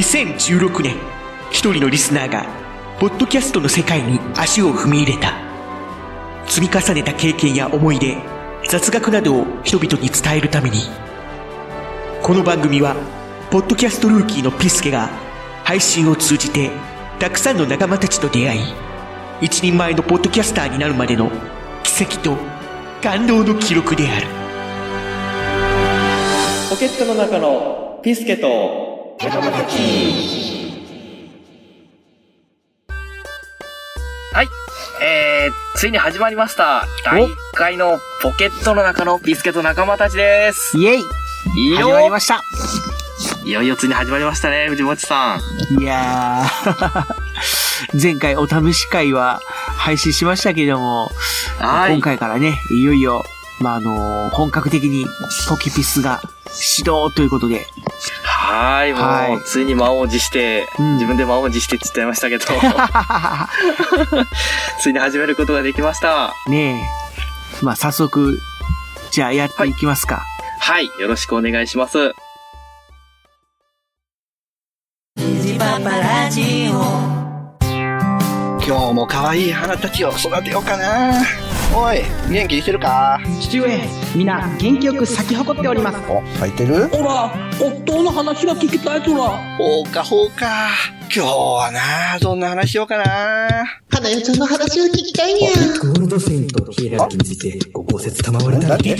2016年、一人のリスナーが、ポッドキャストの世界に足を踏み入れた。積み重ねた経験や思い出、雑学などを人々に伝えるために、この番組は、ポッドキャストルーキーのピスケが、配信を通じて、たくさんの仲間たちと出会い、一人前のポッドキャスターになるまでの奇跡と感動の記録である。ポケットの中のピスケとはい。えー、ついに始まりました。第1回のポケットの中のビスケと仲間たちです。イェイいいよ始まりましたいよいよついに始まりましたね、藤本さん。いやー、前回お試し会は配信しましたけども、はい今回からね、いよいよ、まあ、あのー本格的にポキピスが始動ということで、はーい、もう、はいついに満を持して、うん自分で満を持してって言っちゃいましたけど、ついに始めることができました。ねえ、まあ、早速、じゃあやっていきますか。はい、よろしくお願いします。今日も可愛い花たちを育てようかな。おい、元気にしてるか？父上、皆元気よく咲き誇っております。お、咲いてる？ほら、夫の話が聞きたいとら。ほうか、ほうか。今日はな、どんな話しようかな。花代ちゃんの話を聞きたいにゃ。ゴールドセイヒエラルキーについてご考説賜りたらだって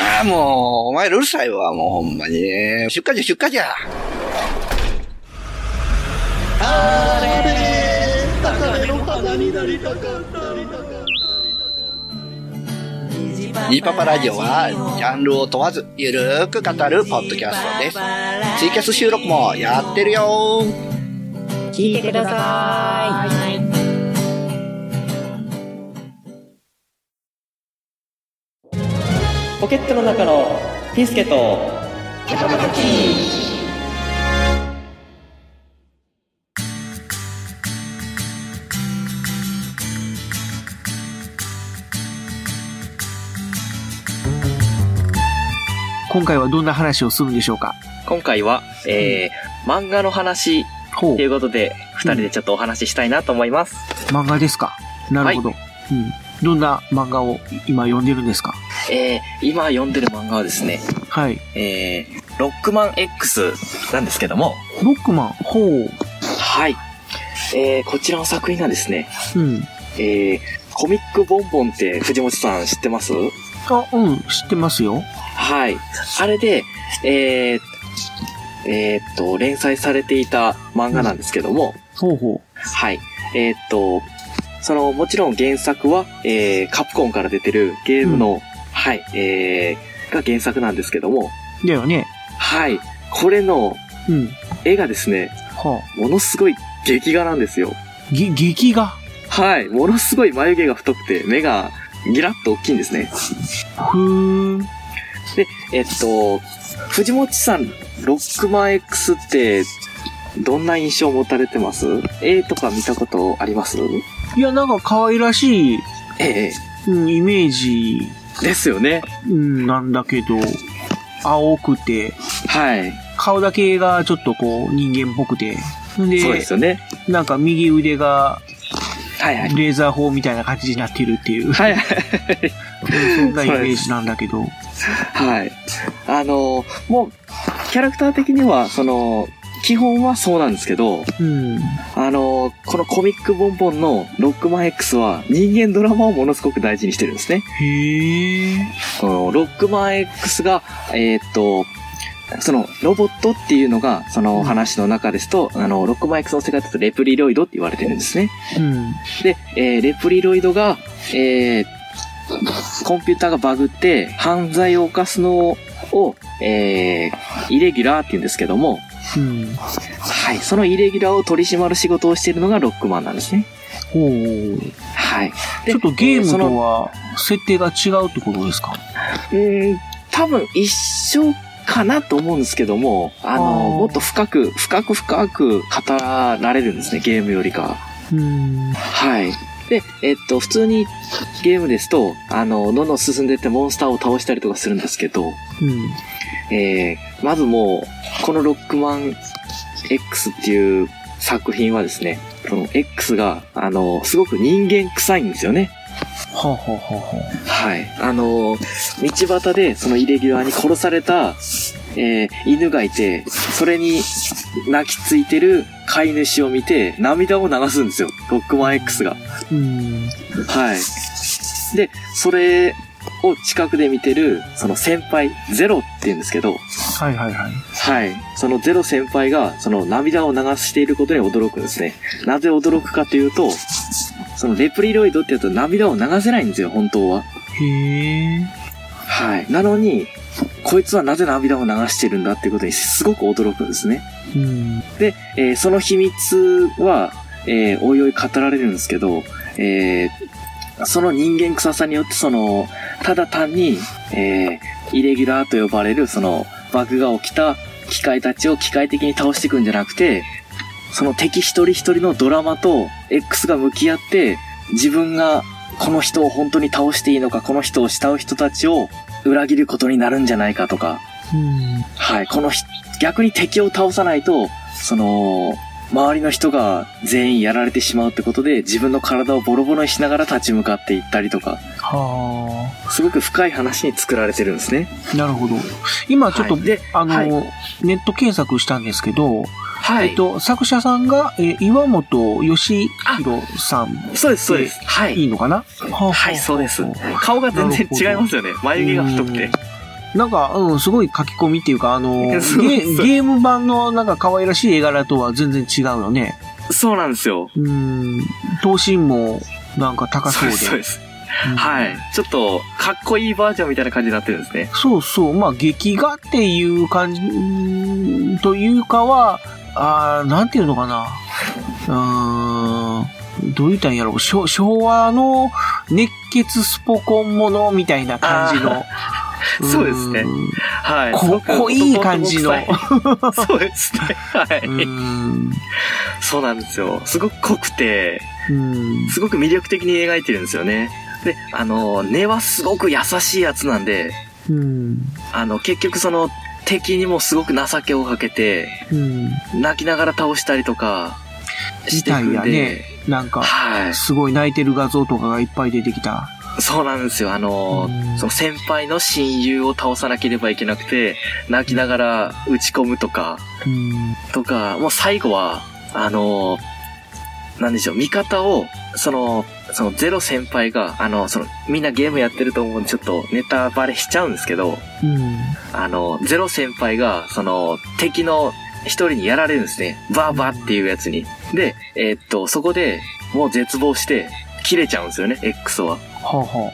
ああ、もう、お前らうるさいわ、もうほんまに。出荷じゃ、出荷じゃ。ニーパパラジオは、ジャンルを問わず、ゆるーく語るポッドキャストです。ツイキャス収録もやってるよ聞いてください。ポケットの中のピスケと今回はどんな話をするんでしょうか？今回は、えー、漫画の話とい、うことで、二人でちょっとお話ししたいなと思います。漫画ですか？なるほど。うん。どんな漫画を今読んでるんですか？えー、今読んでる漫画はですね、はい。えー、ロックマン X なんですけども、ロックマン、ほう。はい。えー、こちらの作品がですね、うん。えー、コミックボンボンって藤本さん知ってます？あ、うん、知ってますよ。はい。あれで、えー、えーっと、連載されていた漫画なんですけども、ほうほはい。えーっと、その、もちろん原作は、えー、カプコンから出てるゲームの、はい、えー、が原作なんですけども、う。だよね。はい。これのうん。絵がですね、はものすごい劇画なんですよ。あ。げ、劇画？はい。ものすごい眉毛が太くて、目がギラッと大きいんですね。ふーん。で、えっと、藤本さん、ロックマン X って、どんな印象を持たれてます？絵とか見たことあります？いや、なんか可愛らしい、ええうん、イメージ、ですよね。うん、なんだけど、青くて、はい。顔だけがちょっとこう人間っぽくて、で、そうですよね。なんか右腕がはいはい。レーザー砲みたいな感じになってるっていう、はいはい。うんそんなイメージなんだけど、はい。あの、もう、キャラクター的には、その、基本はそうなんですけど、うん。あの、このコミックボンボンのロックマン X は人間ドラマをものすごく大事にしてるんですね。へえ。このロックマン X が、えーっと、そのロボットっていうのが、その話の中ですと、あの、ロックマン X の世界だとレプリロイドって言われてるんですね。うん。で、えーレプリロイドが、えーコンピューターがバグって犯罪を犯すのを、えーイレギュラーって言うんですけども、うん。はい、そのイレギュラーを取り締まる仕事をしているのがロックマンなんですね。ほう。はい。でちょっとゲームとは設定が違うってことですか？うーん、多分一緒かなと思うんですけども、あの、もっと深く、深く深く語られるんですね、ゲームよりかは。い。で、えっと、普通にゲームですと、あの、どんどん進んでってモンスターを倒したりとかするんですけど、うん。えー、まずもう、このロックマン X っていう作品はですね、その X が、あの、すごく人間臭いんですよね。ほうほうほう。はい。あの、道端でそのイレギュラーに殺された、えー犬がいて、それに泣きついてる飼い主を見て、涙を流すんですよ。ロックマン X が。うん。はい。で、それを近くで見てる、その先輩、ゼロって言うんですけど、はいはいはい。はい。そのゼロ先輩が、その涙を流していることに驚くんですね。なぜ驚くかというと、そのレプリロイドって言うと涙を流せないんですよ、本当は。へえ。はい。なのに、こいつはなぜ涙を流してるんだっていうことにすごく驚くんですね。うん。で、えーその秘密は、えーおいおい語られるんですけど、えーその人間臭さによって、その、ただ単に、えーイレギュラーと呼ばれる、その、バグが起きた機械たちを機械的に倒していくんじゃなくて、その敵一人一人のドラマと X が向き合って、自分がこの人を本当に倒していいのか、この人を慕う人たちを裏切ることになるんじゃないかとか、うん。はい、このひ逆に敵を倒さないと、その、周りの人が全員やられてしまうってことで、自分の体をボロボロにしながら立ち向かっていったりとか、はすごく深い話に作られてるんですね。あ。なるほど。今ちょっと、はいであの、はいネット検索したんですけど、はい。えっと、作者さんが、えー岩本義弘さん。そうです、そうです。はいい。いのかな？はい、そうですはあ。顔が全然違いますよね。眉毛が太くて。なんか、うん、すごい書き込みっていうか、あの、ゲゲーム版のなんか可愛らしい絵柄とは全然違うよね。そうなんですよ。うん、頭身もなんか高そうで。そうです。うんはい。ちょっと、かっこいいバージョンみたいな感じになってるんですね。そうそう。まあ、劇画っていう感じ、うんというかは、あーなんていうのかな。うーん。どう言ったんやろう。昭昭和の熱血スポコンものみたいな感じの。ーそうですねんはい。こ濃い感じのそうですね。はい。うん。そうなんですよ。すごく濃くて、うん。すごく魅力的に描いてるんですよね。で、あの、根はすごく優しいやつなんで、うん。あの、結局その、敵にもすごく情けをかけて、うん。泣きながら倒したりとか、していくんで、やねなんか、はい。すごい泣いてる画像とかがいっぱい出てきた。そうなんですよ。あのうん、その先輩の親友を倒さなければいけなくて、泣きながら打ち込むとか、うん。とか、もう最後は、あの、なんでしょう、味方を、その、そのゼロ先輩が、あの、その、みんなゲームやってると思うんで、ちょっとネタバレしちゃうんですけど、うん。あの、ゼロ先輩が、その、敵の一人にやられるんですね。バーバーっていうやつに。で、えーっと、そこでもう絶望して、切れちゃうんですよね、X は。はあ、は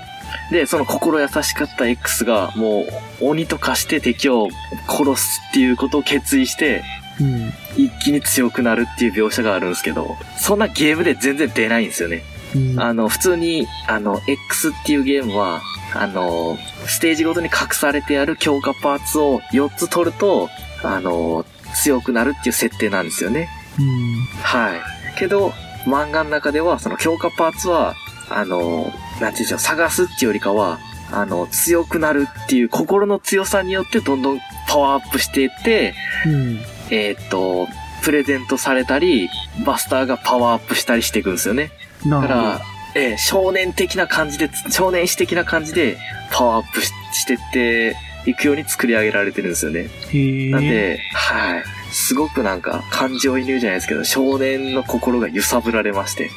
で、その心優しかった X が、もう、鬼と化して敵を殺すっていうことを決意して、あ。うん。一気に強くなるっていう描写があるんですけど、そんなゲームで全然出ないんですよね。うん。あの、普通に、あの、X っていうゲームは、あの、ステージごとに隠されてある強化パーツを4つ取ると、あの、強くなるっていう設定なんですよね。うん。はい。けど、漫画の中では、その強化パーツは、あの、なんていうんでしょう、探すっていうよりかは、あの、強くなるっていう心の強さによってどんどんパワーアップしていって、うん。えーっと、プレゼントされたり、バスターがパワーアップしたりしていくんですよね。だから、えー少年的な感じで、少年誌的な感じでパワーアップししてっていくように作り上げられてるんですよね。なんで、はい。すごくなんか感情移入じゃないですけど、少年の心が揺さぶられまして、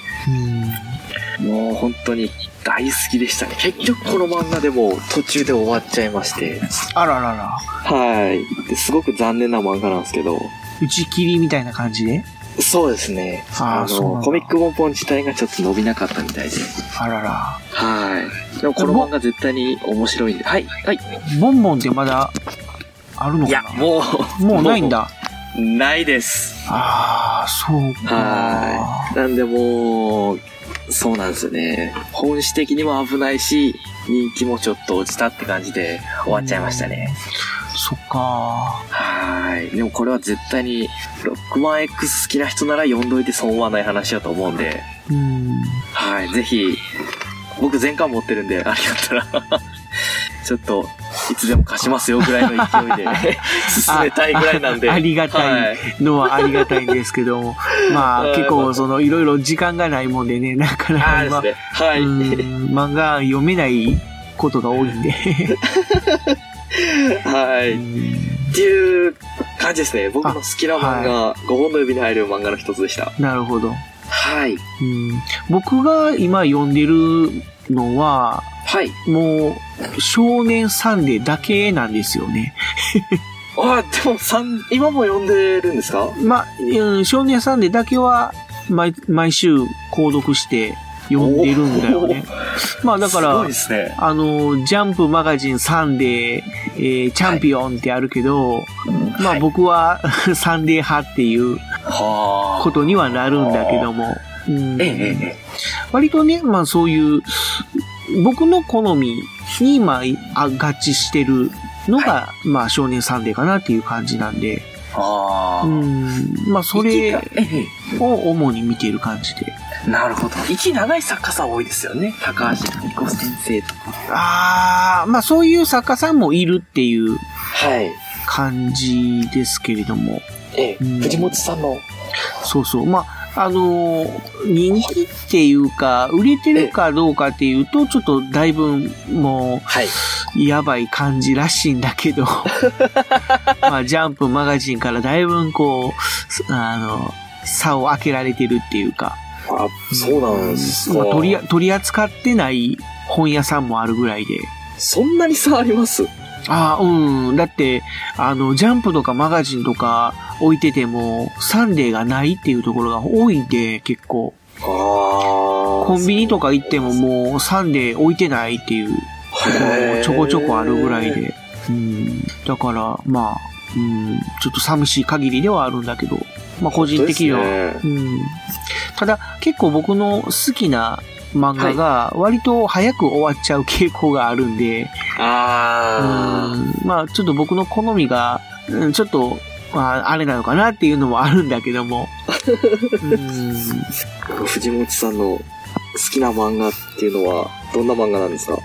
うん。もう本当に大好きでしたね。結局この漫画でも途中で終わっちゃいまして、あららら。はい。ですごく残念な漫画なんですけど、打ち切りみたいな感じで？そうですね。あの、コミックモンポン自体がちょっと伸びなかったみたいで。あらら。はい。でもこの漫画絶対に面白いんで。はい。はい。ボンボンってまだあるのいやか、なもう。もうないんだ。ないです。ああ、そうか。はい。なんでもう、そうなんですよね。本質的にも危ないし、人気もちょっと落ちたって感じで終わっちゃいましたね。そっか。はい。でもこれは絶対に、ロックマン X 好きな人なら読んどいて損はない話だと思うんで、うん。はい、ぜひ、僕全巻持ってるんで、ありがったら、ちょっと、いつでも貸しますよぐらいの勢いで 進めたいぐらいなんで。あありがたはいのはありがたいんですけども、まあ はい結構そのいろいろ時間がないもんでね、なかなか今、ね。はい。うん漫画読めないことが多いんで。はい。うんっていう感じですね。僕の好きな漫画、5本の指に入る漫画の一つでした。なるほど。はい。うん僕が今読んでるのは、はい。もう少年サンデーだけなんですよね。あ、でも、三、今も読んでるんですか？まあ、うん少年サンデーだけは毎毎週購読して読んでるんだよね。まあだからね。あの、ジャンプマガジンサンデー、えーチャンピオンってあるけど、まあ僕は サンデー派っていうはことにはなるんだけども、うん。ええ、ええ、割とね、まあそういう、僕の好みに、まあ、あ合致してるのが、まあ少年サンデーかなっていう感じなんで、ああ。うん、まあそれを主に見ている感じで。え、なるほど。息長い作家さん多いですよね。高橋久美子先生とか。ああ、まあそういう作家さんもいるっていうはい。感じですけれども、ええうん藤本さんの。そうそう。まあ、あのー人気っていうか、売れてるかどうかっていうと、ちょっとだいぶもはい。う、やばい感じらしいんだけど、まあ、ジャンプマガジンからだいぶこう、あの、差を開けられてるっていうか、あ、そうなんですか。まあ、取り、取り扱ってない本屋さんもあるぐらいで、そんなに差あります？ああ、うん。だって、あの、ジャンプとかマガジンとか置いてても、サンデーがないっていうところが多いんで、結構。ああ。コンビニとか行ってももうサンデー置いてないっていうところもちょこちょこあるぐらいで。うん。だから、まあ、うん、ちょっと寂しい限りではあるんだけど、まあ個人的には、ねうん。ただ、結構僕の好きな漫画が割と早く終わっちゃう傾向があるんで、あうんまあちょっと僕の好みが、うんちょっと、まあ、あれなのかなっていうのもあるんだけども。うんあ。藤本さんの好きな漫画っていうのは、どんな漫画なんですか？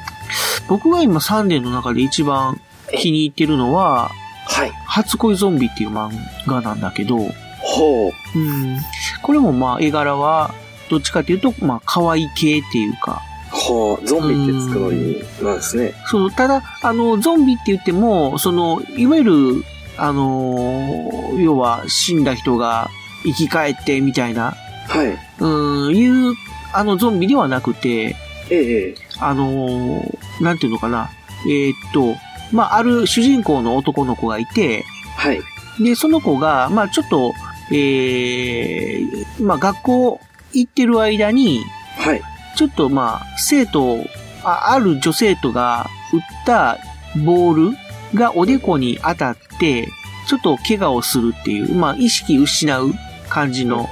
僕が今サンデーの中で一番気に入ってるのは、はい。初恋ゾンビっていう漫画なんだけど、ほう。うん、これもまあ絵柄は、どっちかっていうと、まあ可愛い系っていうか、ほう。ゾンビってつくのに、なんですね。そう、ただ、あの、ゾンビって言っても、その、いわゆる、あの、要は死んだ人が生き返ってみたいな、はい。うん、いう、あのゾンビではなくて、ええ、ええ。あの、なんていうのかな、えーっと、まあ、ある主人公の男の子がいて、はい。で、その子が、まあ、ちょっと、えー、まあ、学校行ってる間に、はい。ちょっとまあ、生徒、あある女生徒が打ったボールがおでこに当たって、ちょっと怪我をするっていう、まあ、意識失う感じの、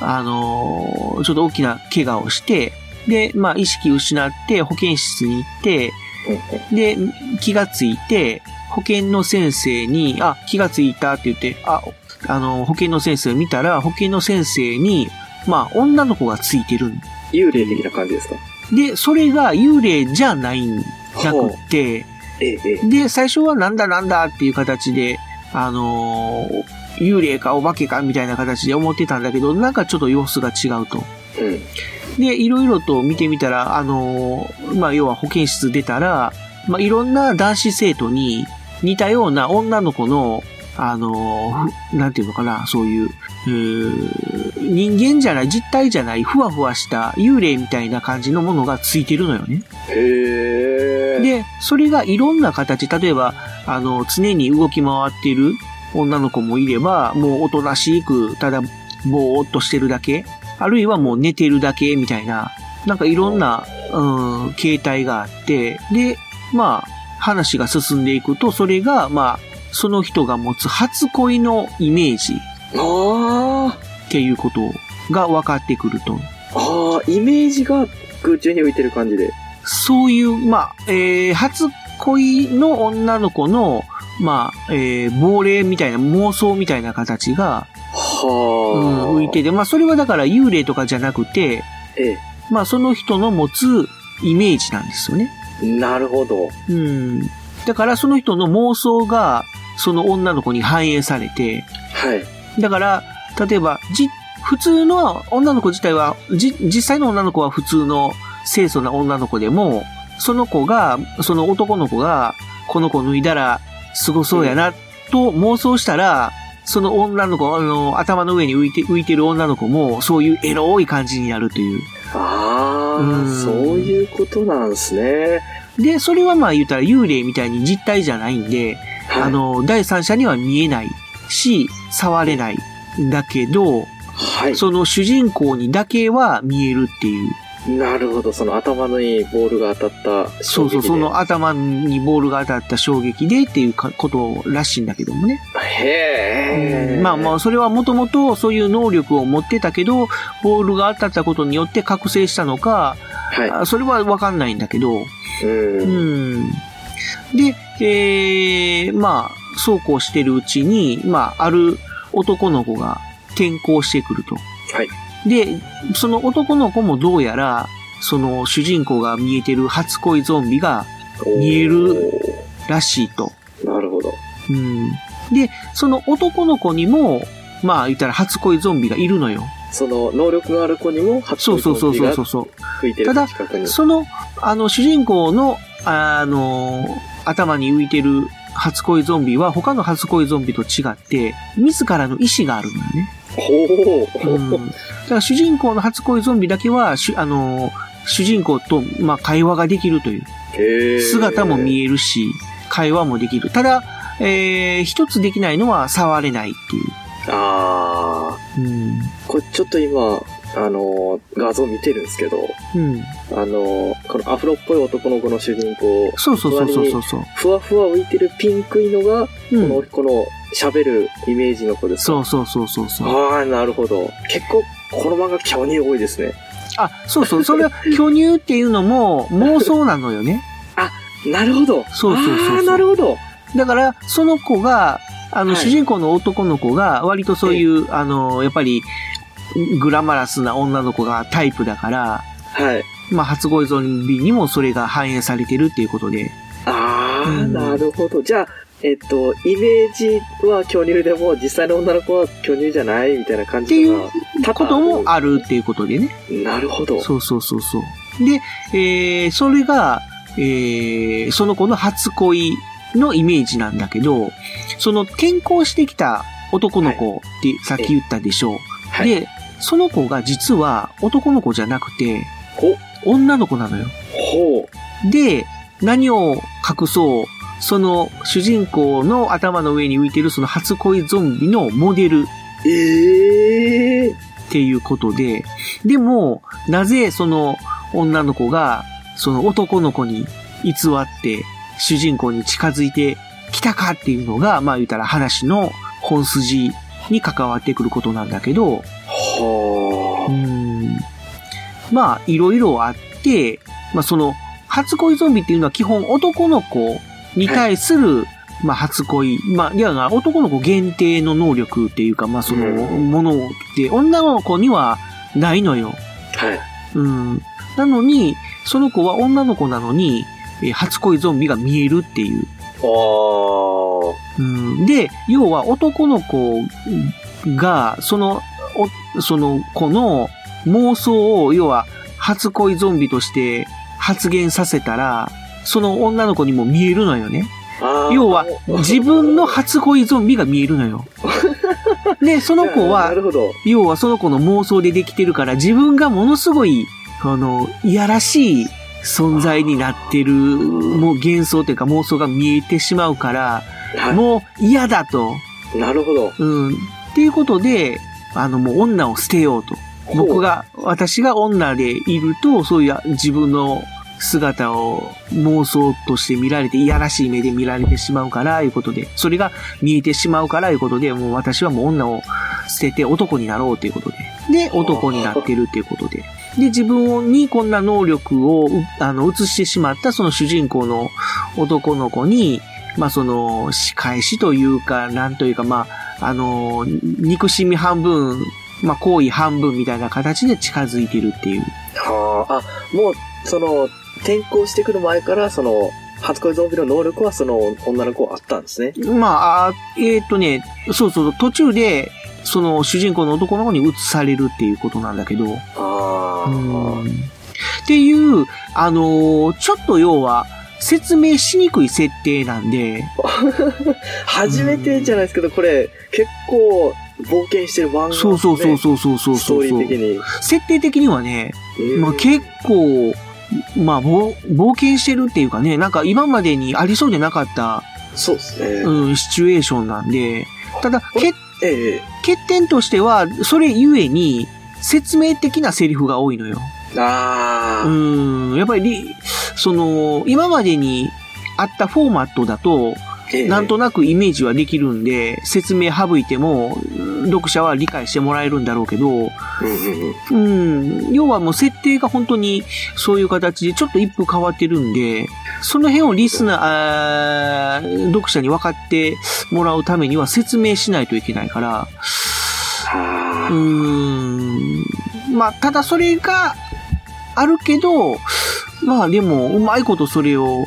あのーちょっと大きな怪我をして、で、まあ、意識失って保健室に行って、で、気がついて、保健の先生に、あ、気がついたって言って、あ、あの、保健の先生を見たら、保健の先生に、まあ、女の子がついてるん幽霊的な感じですか？で、それが幽霊じゃないんじゃなくって、ええ、ええ。で、最初はなんだなんだっていう形で、あのー幽霊かお化けかみたいな形で思ってたんだけど、なんかちょっと様子が違うと。うん。で、いろいろと見てみたら、あのーまあ、要は保健室出たら、まあ、いろんな男子生徒に似たような女の子の、あのーなんていうのかな、そういう、人間じゃない、実体じゃない、ふわふわした幽霊みたいな感じのものがついてるのよね。へえ。、で、それがいろんな形、例えば、あの、常に動き回っている女の子もいれば、もうおとなしく、ただ、ぼーっとしてるだけ、あるいはもう寝てるだけみたいな、なんかいろんな、うん、形態があって、で、まあ、話が進んでいくと、それが、まあ、その人が持つ初恋のイメージあっていうことが分かってくると。あ、ああ、イメージが空中に浮いてる感じで。そういう、まあ、えー、初恋の女の子の、まあ、えー、亡霊みたいな、妄想みたいな形が、うん、はあ。浮いてて、まあ、それはだから幽霊とかじゃなくて、えまあその人の持つイメージなんですよね。え。なるほど。うん。だからその人の妄想が、その女の子に反映されて、はい。だから、例えば、じ、普通の女の子自体は、じ、実際の女の子は普通の清楚な女の子でも、その子が、その男の子が、この子脱いだら、すごそうやな、と妄想したら、その女の子、あの、頭の上に浮いて、浮いてる女の子も、そういうエロい感じになるという。ああ、うんそういうことなんですね。で、それはまあ言ったら幽霊みたいに実体じゃないんで、はいあ、の、第三者には見えないし、触れないんだけど、はい。その主人公にだけは見えるっていう。なるほど。その頭のにボールが当たったそうそう、その頭にボールが当たった衝撃でっていうかことらしいんだけどもね。へえ。まあまあ、それはもともとそういう能力を持ってたけど、ボールが当たったことによって覚醒したのか、はあそれはわかんないんだけど、い。うん。うん。で、えー、まあ、そうこうしてるうちに、まあ、ある男の子が転校してくると。はい。で、その男の子もどうやら、その主人公が見えてる初恋ゾンビが見えるらしいと。なるほど。うん。で、その男の子にも、まあ言ったら初恋ゾンビがいるのよ。その能力がある子にも初恋ゾンビがそうそう。吹いてるただ近くに。その、あの、主人公の、あの、頭に浮いてる初恋ゾンビは他の初恋ゾンビと違って、自らの意志があるのよね。ほう。うん。だから主人公の初恋ゾンビだけは、しあの、主人公と、まあ、会話ができるという。へえ。姿も見ええるし、会話もできる。ただ、えー、一つできないのは触れないっていう。ああ。うん。これちょっと今、あの、画像見てるんですけど、うん。あの、このアフロっぽい男の子の主人公、そうそうそうそうそう。ふわふわ浮いてるピンクいのが、うんこの、この喋るイメージの子ですか？そうそうそうそうそう。ああ、なるほど。結構、この漫画巨乳多いですね。あ、そうそう。それは巨乳っていうのも 妄想なのよね。なるほど。そうそうそうそうああ、なるほど。だから、その子が、あの、はい主人公の男の子が、割とそういう、あの、やっぱり、グラマラスな女の子がタイプだから、はい。まあ、初恋ゾンビにもそれが反映されてるっていうことで。ああ、うんなるほど。じゃあ、えっと、イメージは巨乳でも、実際の女の子は巨乳じゃないみたいな感じのが多々こともあるっていうことでね。なるほど。そうそうそうそう。で、えー、それが、えー、その子の初恋のイメージなんだけど、その転校してきた男の子ってさっき言ったでしょう。はい。で、その子が実は男の子じゃなくて、ほ、女の子なのよ。ほう。で、何を隠そう、その主人公の頭の上に浮いてるその初恋ゾンビのモデルっええていうことで、でも、なぜその女の子が、その男の子に偽って主人公に近づいてきたかっていうのが、まあ言ったら話の本筋に関わってくることなんだけど、はうーんまあ、いろいろあって、まあその、初恋ゾンビっていうのは基本男の子に対する、まあ初恋、まあ、いや、男の子限定の能力っていうか、まあその、うんものって女の子にはないのよ。あ。はい。うん。なのに、その子は女の子なのに、えー初恋ゾンビが見えるっていう。あうん、で、要は男の子が、その、おその子の妄想を、要は初恋ゾンビとして発言させたら、その女の子にも見えるのよね。要は、自分の初恋ゾンビが見えるのよ。で、その子なは。要はその子の妄想でできてるから、自分がものすごい、あの、いやらしい存在になってる、もう幻想というか妄想が見えてしまうから、はもう嫌だと。い。なるほど。うん。っていうことで、あの、もう女を捨てようと。僕が、私が女でいると、そういう自分の姿を妄想として見られて、いやらしい目で見られてしまうから、いうことで、それが見えてしまうから、いうことで、もう私はもう女を捨てて男になろうということで。で、男になってるっていうことで。で、自分にこんな能力を、うあの、移してしまったその主人公の男の子に、まあ、その、仕返しというか、なんというか、まあ、あの、憎しみ半分、まあ、行為半分みたいな形で近づいてるっていう。はあ、あ、もう、その、転校してくる前から、その、初恋ゾンビの能力はその女の子はあったんですね。まあ、あえっ、とね、そうそう、途中で、その主人公の男の子に移されるっていうことなんだけど、あ。うん。っていう、あのーちょっと要は、説明しにくい設定なんで、初めてじゃないですけど、これ、結構、冒険してる漫画、ね。そうそうそうそうそうそうストーリー的に。設定的にはね、うんまあ結構、まあ冒冒険してるっていうかね、なんか今までにありそうでなかった、そうですね。うん、シチュエーションなんで、ただ、欠ええ。欠点としては、それゆえに、説明的なセリフが多いのよ。ああ、うん、やっぱりり、その、今までにあったフォーマットだと、ええ。なんとなくイメージはできるんで、説明省いても、うん読者は理解してもらえるんだろうけど、うん要はもう設定が本当にそういう形でちょっと一風変わってるんで、その辺をリスナー、読者に分かってもらうためには説明しないといけないから、はうーん、まあ、ただそれがあるけど、まあでも、うまいことそれを、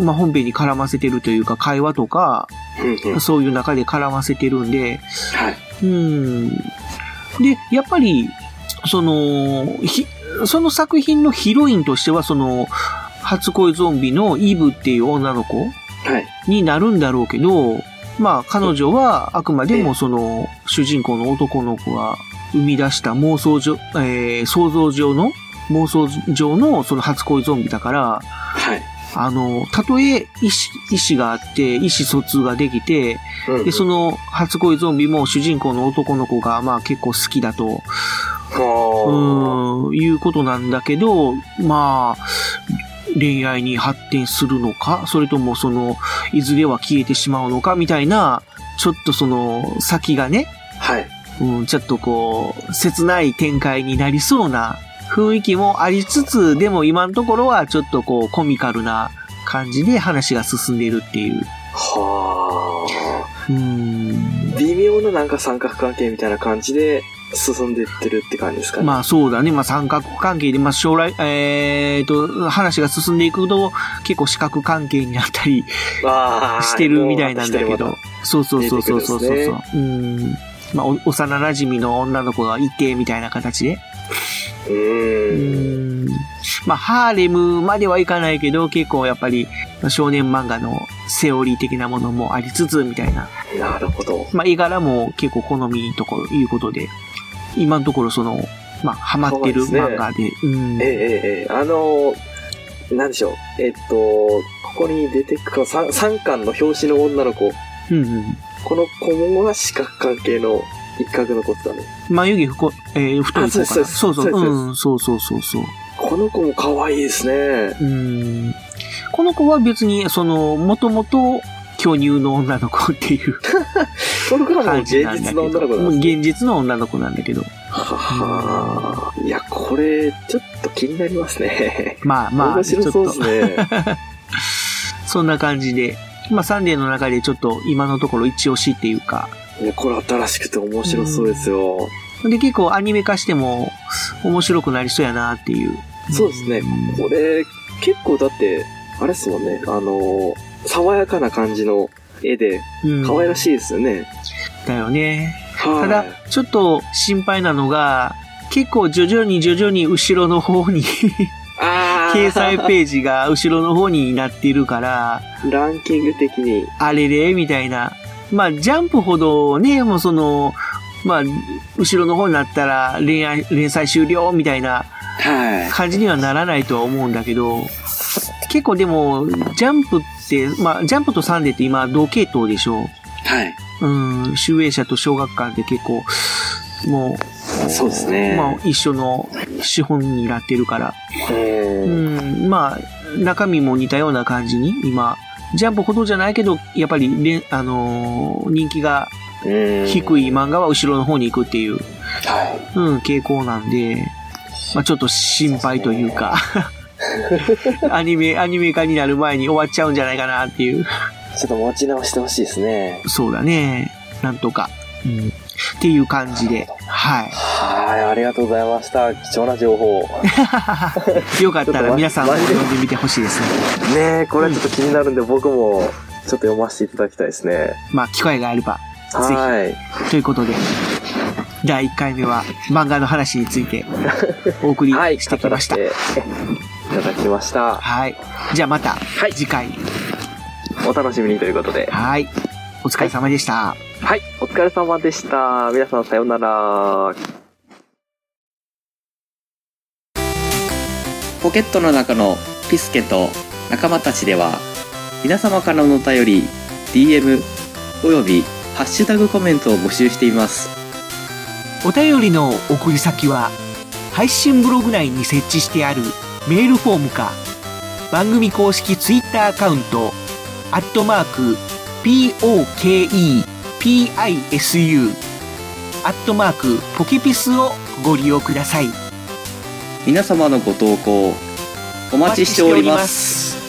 まあ本編に絡ませてるというか、会話とか、あ。うんうん。そういう中で絡ませてるんで、はい。うん。で、やっぱり、その、ひ、その作品のヒロインとしては、その、初恋ゾンビのイブっていう女の子はい。になるんだろうけど、まあ彼女はあくまでもその、主人公の男の子が生み出した妄想上、えー想像上の、妄想上のその初恋ゾンビだから、はい。あの、たとえ意志、意志があって、意思疎通ができて、うんで、その初恋ゾンビも主人公の男の子がまあ結構好きだと、はうん、いうことなんだけど、まあ、恋愛に発展するのか、それともその、いずれは消えてしまうのか、みたいな、ちょっとその、先がね、あ。はい。うん、ちょっとこう、切ない展開になりそうな雰囲気もありつつ、でも今のところはちょっとこう、コミカルな感じで話が進んでいるっていう。はうんあ。微妙ななんか三角関係みたいな感じで進んでいってるって感じですかね。まあそうだね。まあ三角関係で、まあ将来、えーと、話が進んでいくと結構四角関係になったりしてるみたいなんだけど。そうそうそうそうそうそう出てくそう。うん。まあお幼馴染の女の子がいてみたいな形で。うん。ん。まあハーレムまではいかないけど結構やっぱりまあ少年漫画のセオリー的なものもありつつみたいな。なるほど。まあ絵柄も結構好みとこいうことで。今のところその、まあハマってる漫画で。うんええええええあのー、なんでしょう。えっと、ここに出てくる三三巻の表紙の女の子。うんうん。この子もは四角関係の一角の子だね。眉毛ふこ、えー、太い子かな。あそうそうそう。ん、そうそうそうそう。この子も可愛いですね。うん。この子は別に、その、もともと、巨乳の女の子っていうこの子はもう感じ現実なんだけど。の女の子なんですね。現実の女の子なんだけど。はは。いや、これ、ちょっと気になりますね。まあまあ、面ちょっ白そうとです、ね。そんな感じで。まあ、サンデーの中でちょっと今のところ一押しっていうか。いや、これ新しくて面白そうですよ。で、結構アニメ化しても面白くなりそうやなっていう。そうですね。これ、結構だって、あれっすもんね。あの、爽やかな感じの絵で、うん可愛らしいですよね。だよね。はい。ただ、ちょっと心配なのが、結構徐々に徐々に後ろの方に掲載ページが後ろの方になっているから、ランキング的に。あれれみたいな。まあ、ジャンプほどね、もうその、まあ、後ろの方になったら恋愛、連載終了みたいなはい。感じにはならないとは思うんだけど、結構でも、ジャンプって、まあ、ジャンプとサンデーって今同系統でしょはい。うん、集英社と小学館って結構、もう、そうですねまあ、一緒の資本になってるから。う。うんん、まあ、中身も似たような感じに、今、ジャンプほどじゃないけど、やっぱりあのー人気がうん低い漫画は後ろの方に行くっていう、はうん、傾向なんで、まあちょっと心配というか、アニメ、アニメ化になる前に終わっちゃうんじゃないかなっていう。い。ちょっと持ち直してほしいですね。そうだね。なんとか。うん。っていう感じで。はい。はい、ありがとうございました。貴重な情報。よかったら皆さんも読んでみてほしいですね。ねえ、これちょっと気になるんで、僕もちょっと読ませていただきたいですね。まあ、機会があれば。はい。ということで、第1回目は漫画の話について お送りはい、してきました。語らせていただきました。はい。じゃあまた次回。お楽しみにということで。はい。お疲れ様でした。はい、お疲れ様でした。皆さんさようなら。ポケットの中のピスケと仲間たちでは皆様からのお便り DM およびハッシュタグコメントを募集していますお便りの送り先は、配信ブログ内に設置してあるメールフォームか、番組公式ツイッターアカウント、アットマーク、POKEPISU、アットマーク、ポケピスをご利用ください。皆様のご投稿お待ちしておりますす。